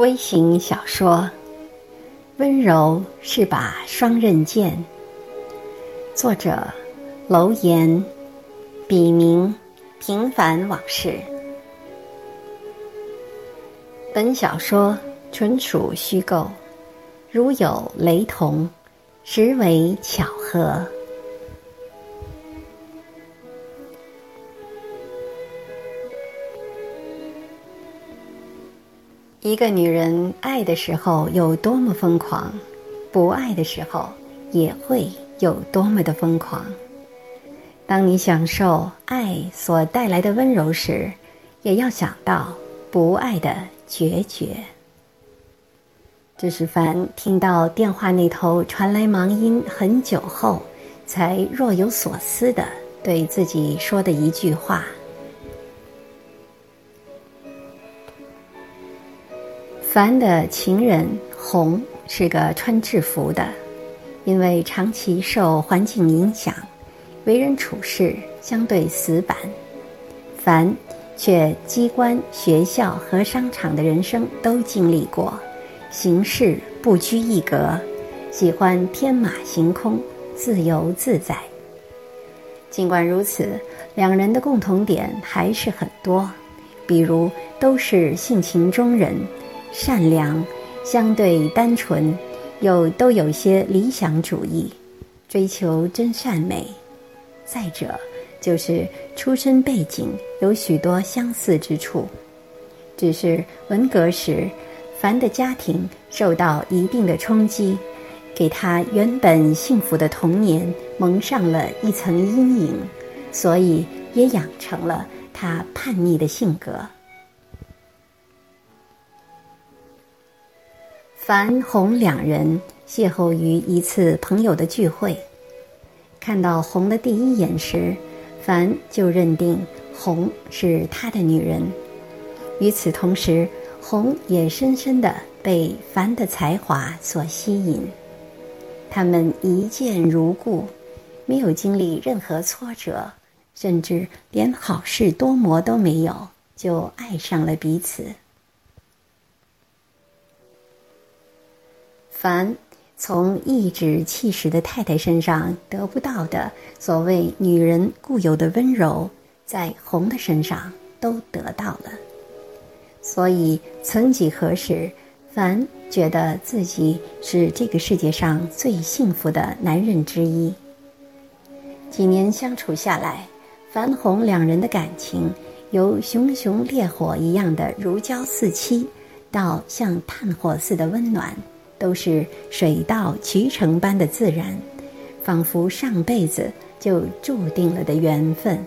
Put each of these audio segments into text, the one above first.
微型小说《温柔是把双刃剑》，作者楼岩，笔名平凡往事。本小说纯属虚构，如有雷同，实为巧合。一个女人爱的时候有多么疯狂，不爱的时候也会有多么的疯狂。当你享受爱所带来的温柔时，也要想到不爱的决绝。这是凡听到电话那头传来忙音很久后，才若有所思的对自己说的一句话。凡的情人红是个穿制服的，因为长期受环境影响，为人处事相对死板。凡却机关、学校和商场的人生都经历过，行事不拘一格，喜欢天马行空、自由自在。尽管如此，两人的共同点还是很多，比如都是性情中人。善良，相对单纯，又都有些理想主义，追求真善美。再者，就是出身背景有许多相似之处，只是文革时，凡的家庭受到一定的冲击，给他原本幸福的童年蒙上了一层阴影，所以也养成了他叛逆的性格。樊红两人邂逅于一次朋友的聚会，看到红的第一眼时，樊就认定红是他的女人。与此同时，红也深深的被樊的才华所吸引。他们一见如故，没有经历任何挫折，甚至连好事多磨都没有，就爱上了彼此。凡从颐指气使的太太身上得不到的所谓女人固有的温柔，在红的身上都得到了。所以，曾几何时，凡觉得自己是这个世界上最幸福的男人之一。几年相处下来，樊红两人的感情由熊熊烈火一样的如胶似漆，到像炭火似的温暖。都是水到渠成般的自然，仿佛上辈子就注定了的缘分。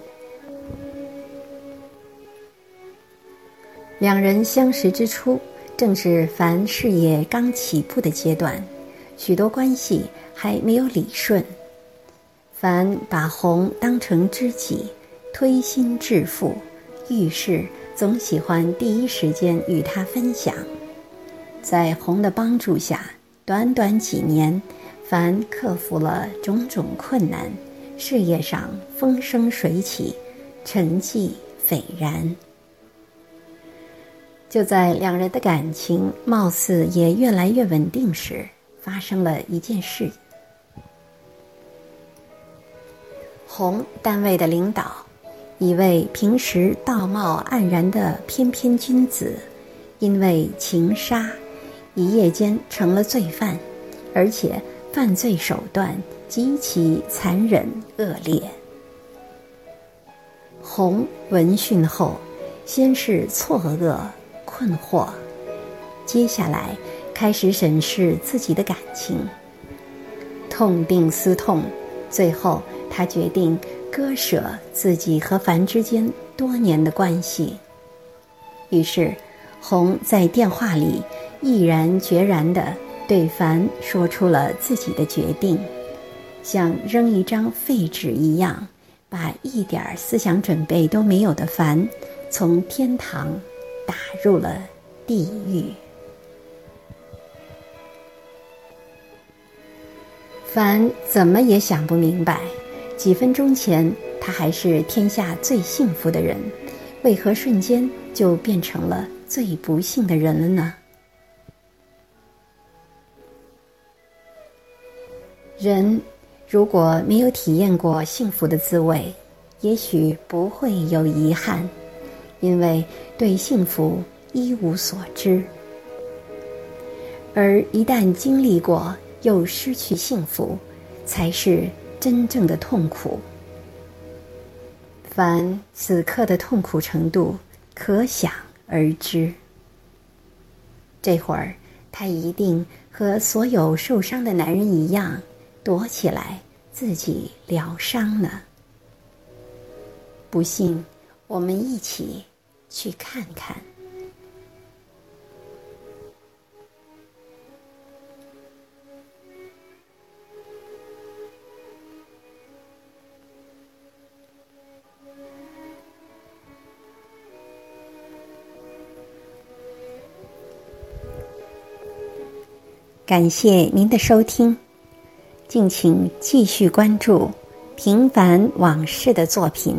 两人相识之初，正是凡事业刚起步的阶段，许多关系还没有理顺。凡把红当成知己，推心置腹，遇事总喜欢第一时间与他分享。在红的帮助下，短短几年，凡克服了种种困难，事业上风生水起，成绩斐然。就在两人的感情貌似也越来越稳定时，发生了一件事：红单位的领导，一位平时道貌岸然的翩翩君子，因为情杀。一夜间成了罪犯，而且犯罪手段极其残忍恶劣。红闻讯后，先是错愕困惑，接下来开始审视自己的感情，痛定思痛，最后他决定割舍自己和凡之间多年的关系。于是，红在电话里。毅然决然地对凡说出了自己的决定，像扔一张废纸一样，把一点思想准备都没有的凡，从天堂打入了地狱。凡怎么也想不明白，几分钟前他还是天下最幸福的人，为何瞬间就变成了最不幸的人了呢？人如果没有体验过幸福的滋味也许不会有遗憾因为对幸福一无所知。而一旦经历过又失去幸福才是真正的痛苦。凡此刻的痛苦程度可想而知。这会儿，他一定和所有受伤的男人一样。躲起来，自己疗伤呢？不信，我们一起去看看。感谢您的收听。敬请继续关注《平凡往事》的作品。